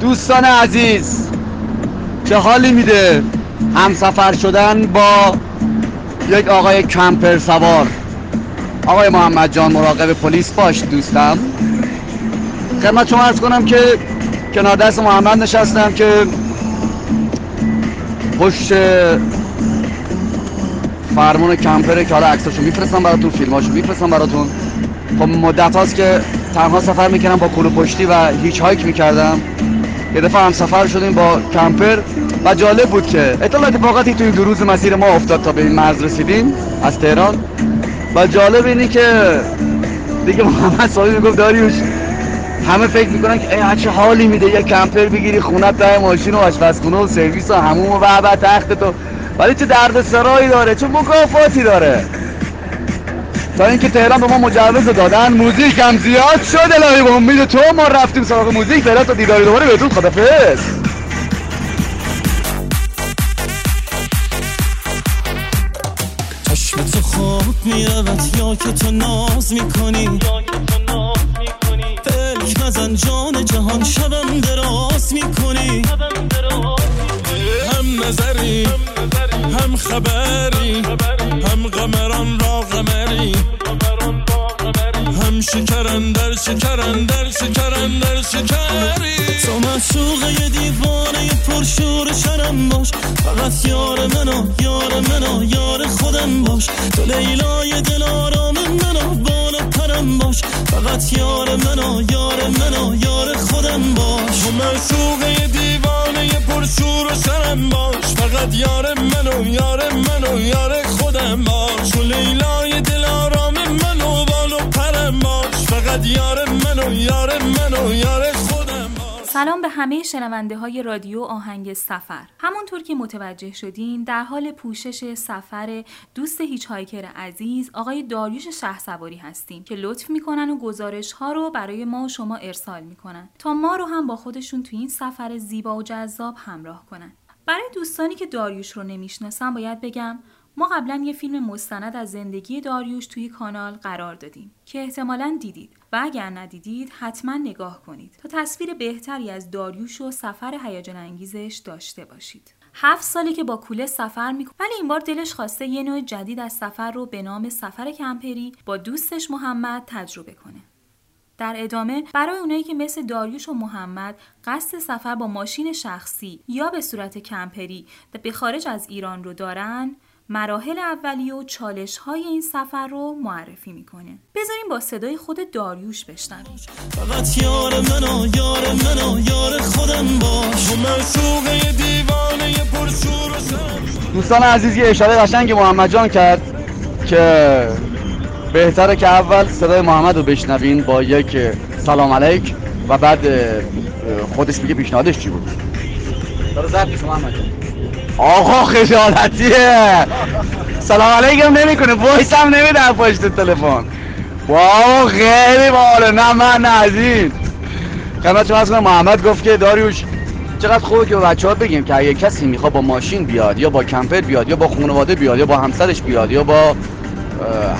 دوستان عزیز چه حالی میده همسفر شدن با یک آقای کمپر سوار؟ آقای محمد جان مراقب پلیس باش دوستم. خدمت شما ارز کنم که کنار دست محمد نشستم که پشت فرمون کمپره که حالا عکساشو میفرستم براتون فیلماشو میفرستم براتون. خب مدت هاست که تنها سفر می‌کنم با کلو پشتی و هیچ هایک می‌کردم. یه دفعه هم سفر شدیم با کمپر و جالب بود که اطلاع اتفاقاتی توی دو روز مسیر ما افتاد تا به این مرز رسیدیم از تهران. و جالب اینی که دیگه محمد صاحبی می‌گفت داریوش همه فکر می‌کنن که ای چه حالی میده یه کمپر بگیری خونت ته ماشین و آشپزخونه و سرویس و هموم و بعد تخت تو. ولی چه درد سرایی داره چه مکافاتی داره. تا اینکه تهران به ما مجوز دادن موزیک هم زیاد شد الهی به امید تو ما رفتیم سراغ موزیک. فعلا تا دیداری دوباره بهتون خدافظ. چشم تو خواب می‌رود یا که تو ناز می‌کنی؟ فلک مزن جان جهان شبم دراز می‌کنی؟ هم نظری هم خبری هم قمران را قمری هم شکرن در شکرن در شکرن در شکری. تو مشوق یه دیوانه پرشور شرم باش. فقط یار منو یار منو یار خودم باش. تو لیلای دل آرام منو بالا پرم باش. فقط یار منو یار منو یار خودم باش. تو مشوق یه دیوانه پرشور و شرم باش. فقط یار منو یار همه شنونده های رادیو آهنگ سفر. همونطور که متوجه شدین در حال پوشش سفر دوست هیچ هایکر عزیز آقای داریوش شه سواری هستیم که لطف می‌کنن و گزارش ها رو برای ما و شما ارسال می‌کنن تا ما رو هم با خودشون تو این سفر زیبا و جذاب همراه کنن. برای دوستانی که داریوش رو نمی‌شناسن باید بگم ما قبلا یه فیلم مستند از زندگی داریوش توی کانال قرار دادیم که احتمالا دیدید و اگر ندیدید حتما نگاه کنید تا تصویر بهتری از داریوش و سفر هیجان انگیزش داشته باشید. هفت سالی که با کوله سفر می‌کنه ولی این بار دلش خواسته یه نوع جدید از سفر رو به نام سفر کمپری با دوستش محمد تجربه کنه. در ادامه برای اونایی که مثل داریوش و محمد قصد سفر با ماشین شخصی یا به صورت کمپری به خارج از ایران رو دارن مراحل اولیه و چالش های این سفر رو معرفی می‌کنه. بذاریم با صدای خود داریوش بشنویم. فقط یار منو یار منو یار خودم باش. و دیوانه پرشور دوستان عزیز یه اشاره قشنگ محمد جان کرد که بهتره که اول صدای محمد رو بشنوین با یک سلام علیک و بعد خودش میگه پیشنهادش چی بود؟ داره زرد محمد جان آقا خجالتیه. سلام علیکم نمی‌کنه وایس هم نمیده پشت تلفن. واو خیلی باله نه من نه از این خدمت شما کنم محمد گفت که داریوش چقدر خوبه که بچه ها بگیم که اگه کسی می‌خواد با ماشین بیاد یا با کمپر بیاد یا با خانواده بیاد یا با همسرش بیاد یا با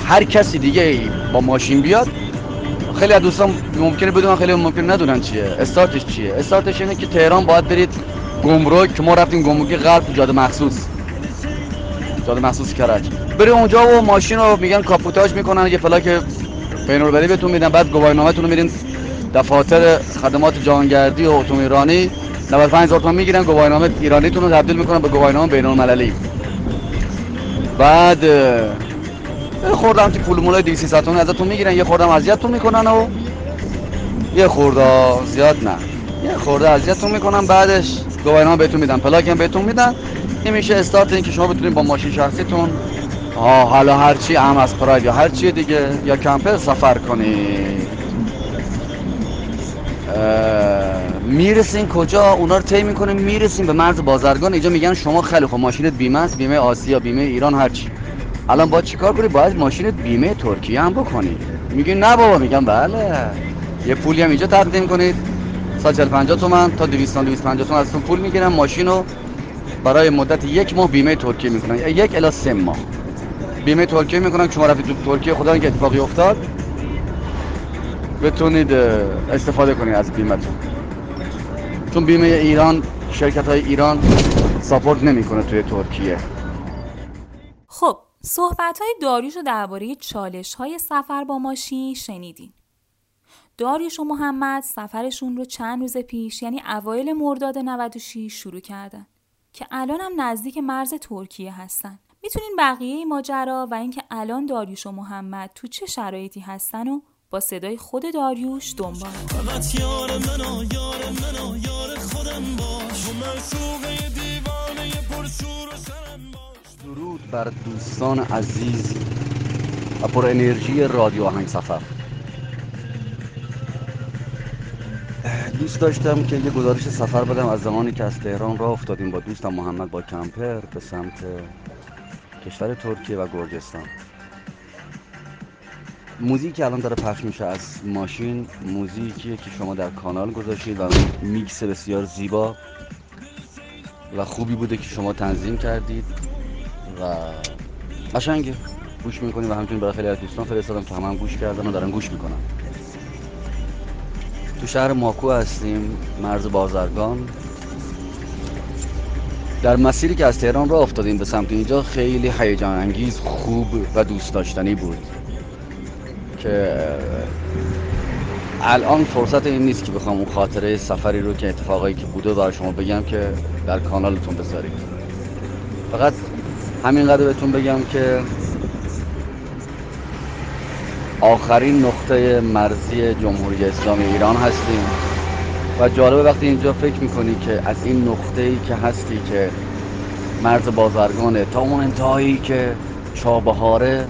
هر کسی دیگه با ماشین بیاد خیلی از دوستان ممکنه بدونن خیلی ممکن ندونن چیه. استارتش چیه؟ استارتش اینه که تهران باید برید گمرک که ما رفتیم گمرک غرب جاده مخصوص. جاده مخصوص کرج بری اونجا و ماشین رو میگن کاپوتاژ می‌کنن یه پلاک بین‌المللی بهتون میدن بعد گواهینامه‌تون رو میرین دفاتر خدمات جهانگردی و اتومبیلرانی. 95000 تومان می‌گیرن گواهینامه ایرانیتون رو تبدیل می‌کنن به گواهینامه بین‌المللی. بعد خوردم تو پول مولای 200 تومن ازتون می‌گیرن یه خوردم اذیتتون می‌کنن و یه خورده زیاد نه یه خورده اذیتتون می‌کنن بعدش. گواهینامه بهتون میدن پلاک هم بهتون میدن این میشه استارت این که شما بتونید با ماشین شخصیتون ها حالا هرچی هم از پراید یا هرچی دیگه یا کمپر سفر کنید. می‌رسین کجا؟ اونا رو طی می‌کنیم می‌رسیم به مرز بازرگان. اینجا میگن شما خیلی خوب ماشینت بیمه است بیمه آسیا بیمه ایران هرچی الان باید چیکار کنی؟ باید ماشینت بیمه ترکیه هم بکنی. میگی نه بابا میگم بله. یه پولی هم اینجا تقدیم کنید. سال 40 50 تومن تا 200 تا 250 تومن ازتون پول می‌گیرن ماشین رو برای مدت یک ماه بیمه ترکیه می‌کنن یک الی سه ماه. بیمه ترکیه می‌کنن شما رفتید تو ترکیه خدا که اتفاقی افتاد. بتونید استفاده کنید از بیمتون چون بیمه ایران شرکت های ایران ساپورت نمی‌کنه توی ترکیه. خب صحبت های داریوش درباره چالش های سفر با ماشین شنیدین. داریوش و محمد سفرشون رو چند روز پیش یعنی اوایل مرداد 96 شروع کردن. که الان هم نزدیک مرز ترکیه هستن. می‌تونین بقیه ماجرا و اینکه الان داریوش و محمد تو چه شرایطی هستن و با صدای خود داریوش دنبال. فقط یار منو یار منو یار خودم باش. دیوانه پرشور و شرم باش. درود بر دوستان عزیز و پر انرژی رادیو آهنگ سفر. دوست داشتم که یه گزارش سفر بدم از زمانی که از تهران راه افتادیم با دوستم محمد با کمپر به سمت کشور ترکیه و گرجستان. موزیکی که الان داره پخش میشه از ماشین موزیکیه که شما در کانال گذاشتید و میکس بسیار زیبا و خوبی بوده که شما تنظیم کردید و قشنگه. گوش می‌کنیم و همچنین برای خیلی از دوستان فرستادم که همه گوش کردن و دارن گوش می‌کنن. تو شهر ماکو هستیم مرز بازرگان. در مسیری که از تهران راه افتادیم به سمت اینجا خیلی هیجان انگیز خوب و دوست داشتنی بود که الان فرصت این نیست که بخوام اون خاطره سفری رو که اتفاقایی که بوده برای شما بگم که در کانالتون بذارید فقط همینقدر بهتون بگم که آخرین نقطه مرزی جمهوری اسلامی ایران هستیم. و جالبه وقتی اینجا فکر می‌کنی که از این نقطه ای که هستی که مرز بازرگانه تا اون انتهایی که چابهاره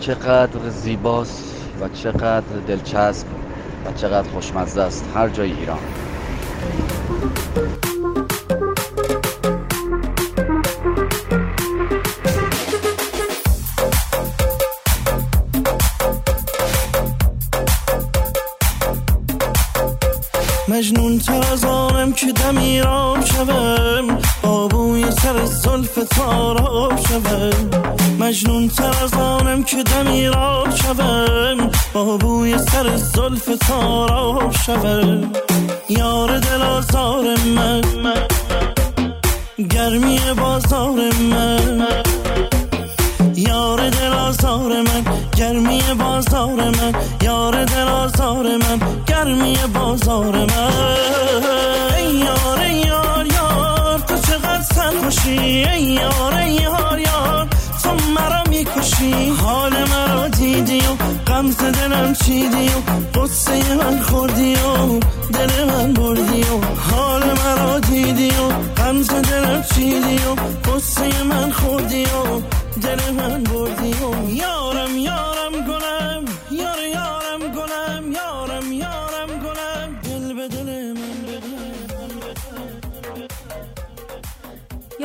چقدر زیباست و چقدر دلچسب و چقدر خوشمزه است. هر جای ایران. مجنون تر از آنم که دمی را شوم. با بوی سر زلف تارا شوم. مجنون تر از آنم که دمی را شوم. با بوی سر زلف تارا شوم. یار دل آزار من. گرمی بازار من. یار دل آزار من. گرمی بازار من. یار دل آزار من. گرمی بازار من. ای یار یار یار تو مرا می‌کشی. حال مرا دیدی و غمز دلم چیدی و قصه من خوردی و دل من بردی و حال مرا دیدی و غمز دلم چیدی و قصه من خوردی و دل من بردی و یارم یارم.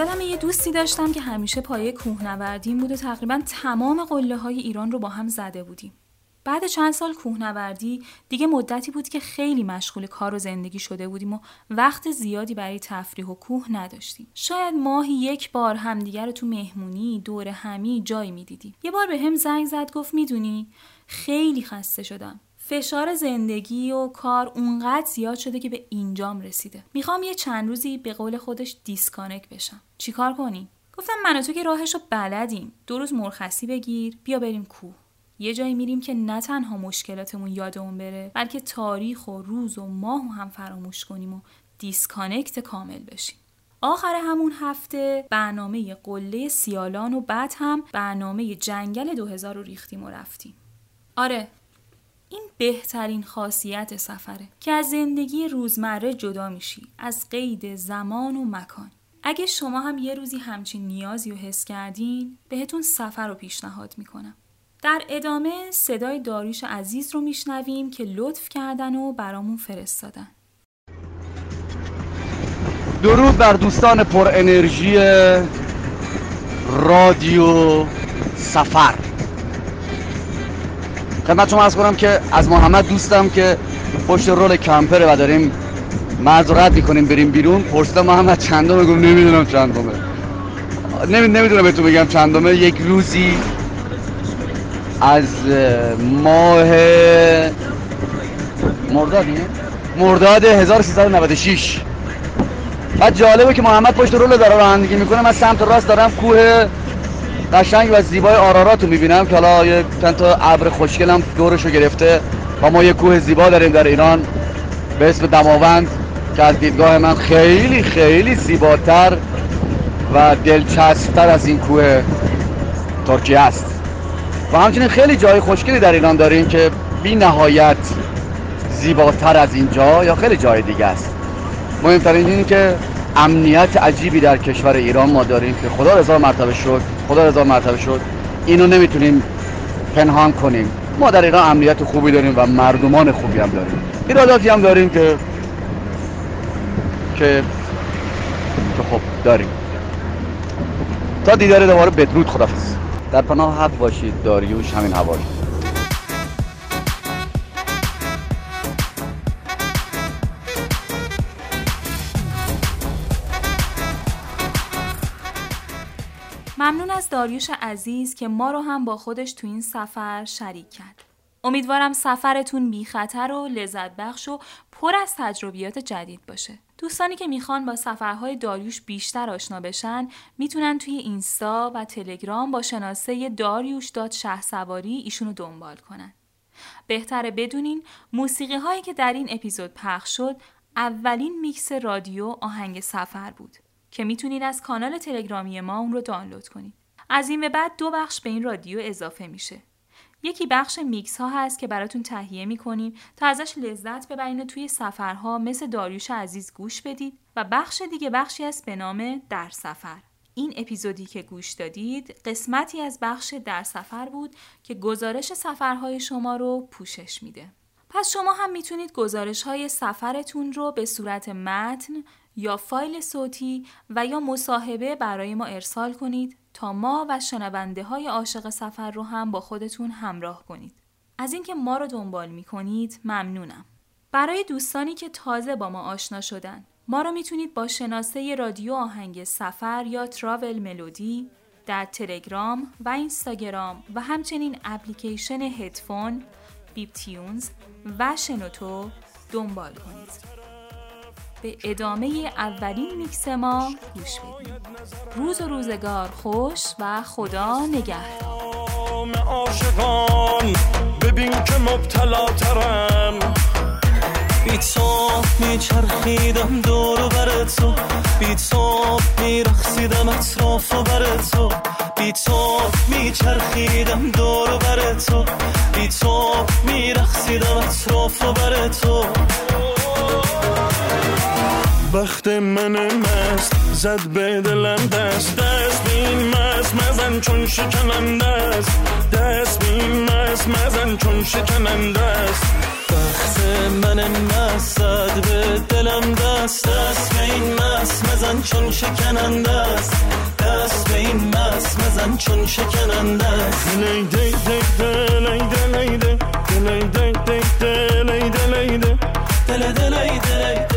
یادم یه دوستی داشتم که همیشه پایه کوهنوردیم بود و تقریبا تمام قله های ایران رو با هم زده بودیم. بعد چند سال کوهنوردی دیگه مدتی بود که خیلی مشغول کار و زندگی شده بودیم و وقت زیادی برای تفریح و کوه نداشتیم. شاید ماهی یک بار همدیگر رو تو مهمونی دور همی جایی می‌دیدیم. یه بار به هم زنگ زد گفت می‌دونی خیلی خسته شدم. فشار زندگی و کار اونقدر زیاد شده که به اینجام رسیده. می‌خوام یه چند روزی به قول خودش دیسکانک بشم. چیکار کنی؟ گفتم من و تو که راهش رو بلدیم. دو روز مرخصی بگیر، بیا بریم کوه. یه جایی میریم که نه تنها مشکلاتمون یادمون بره بلکه تاریخ و روز و ماه هم فراموش کنیم و disconnect کامل بشیم آخر همون هفته برنامه قله سیالان و بعد هم برنامه جنگل 2000 رو ریختیم و رفتیم آره این بهترین خاصیت سفره که از زندگی روزمره جدا میشی از قید زمان و مکان. اگه شما هم یه روزی همچین نیازی رو حس کردین بهتون سفر رو پیشنهاد می‌کنم. در ادامه صدای داریوش عزیز رو میشنویم که لطف کردن و برامون فرستادن. درود بر دوستان پر انرژی رادیو سفر. خدمت شما از کنم که از محمد دوستم که پشت رول کمپره و داریم مرز می‌کنیم بریم بیرون. پرسیدم محمد چندمه؟ گفت نمی‌دونم چندمه. نمی نمی‌دونم بهتون بگم چندمه. یک روزی از ماه مردادیه مرداد 1396 بعد جالبه که محمد پشت رول داره رانندگی می‌کنه. من سمت راست دارم کوه قشنگ و زیبای آرارات رو می‌بینم که حالا یه چند تا ابر خوشگلم دورش رو گرفته و ما یه کوه زیبا داریم در ایران به اسم دماوند که از دیدگاه من خیلی خیلی زیباتر و دلچسبتر از این کوه ترکیه است. و همچنین خیلی جای خوشگلی در ایران داریم که بی نهایت زیباتر از اینجا یا خیلی جای دیگه است. مهمترین اینه که امنیت عجیبی در کشور ایران ما داریم که خدا رضا مرتبه شد خدا رضا مرتبه شد. اینو نمی‌تونیم پنهان کنیم. ما در ایران امنیت خوبی داریم و مردمان خوبی هم داریم. ایراداتی هم داریم که که که خب داریم. تا دیدار دوباره بدرود خدافظ در پناه حق باشید داریوش همین هوایی ممنون از داریوش عزیز که ما رو هم با خودش تو این سفر شریک کرد. امیدوارم سفرتون بی خطر و لذت بخش و پر از تجربیات جدید باشه. دوستانی که می‌خوان با سفرهای داریوش بیشتر آشنا بشن می‌تونن توی اینستا و تلگرام با شناسه داریوش داد شه سواری ایشونو دنبال کنن. بهتره بدونین موسیقی هایی که در این اپیزود پخش شد اولین میکس رادیو آهنگ سفر بود که می‌تونید از کانال تلگرامی ما اون رو دانلود کنید. از این به بعد دو بخش به این رادیو اضافه میشه. یکی بخش میکس ها هست که براتون تهیه می‌کنیم تا ازش لذت ببرین توی سفرها مثل داریوش عزیز گوش بدید و بخش دیگه بخشی است به نام در سفر. این اپیزودی که گوش دادید قسمتی از بخش در سفر بود که گزارش سفرهای شما رو پوشش میده. پس شما هم می‌تونید گزارش های سفرتون رو به صورت متن یا فایل صوتی و یا مصاحبه برای ما ارسال کنید تا ما و شنونده های عاشق سفر رو هم با خودتون همراه کنید. از اینکه ما رو دنبال می کنید ممنونم. برای دوستانی که تازه با ما آشنا شدن ما رو می‌تونید با شناسه رادیو آهنگ سفر یا تراول ملودی در تلگرام و اینستاگرام و همچنین اپلیکیشن هدفون، بیپ تیونز و شنوتو دنبال کنید. به ادامه اولین میکس ما گوش بدیم. روز و روزگار خوش و خدا نگهدار. ببین که مبتلا ترم. بی تو میچرخیدم دور و بر تو. بی تو میرخصیدم اطراف و بر تو. بی تو میچرخیدم دور و بر تو. بی تو میرخصیدم اطراف و بر تو. بخت من مست زد به دلم دست. دست بین مست مزن چون شکننده است دست بین مست مزن چون شکننده است بخت من مست زد به دلم دست. دست به این مست مزن چون شکننده است دست به این مست مزن چون شکننده است دلی دی دی دلی دلی دی دلی دی دی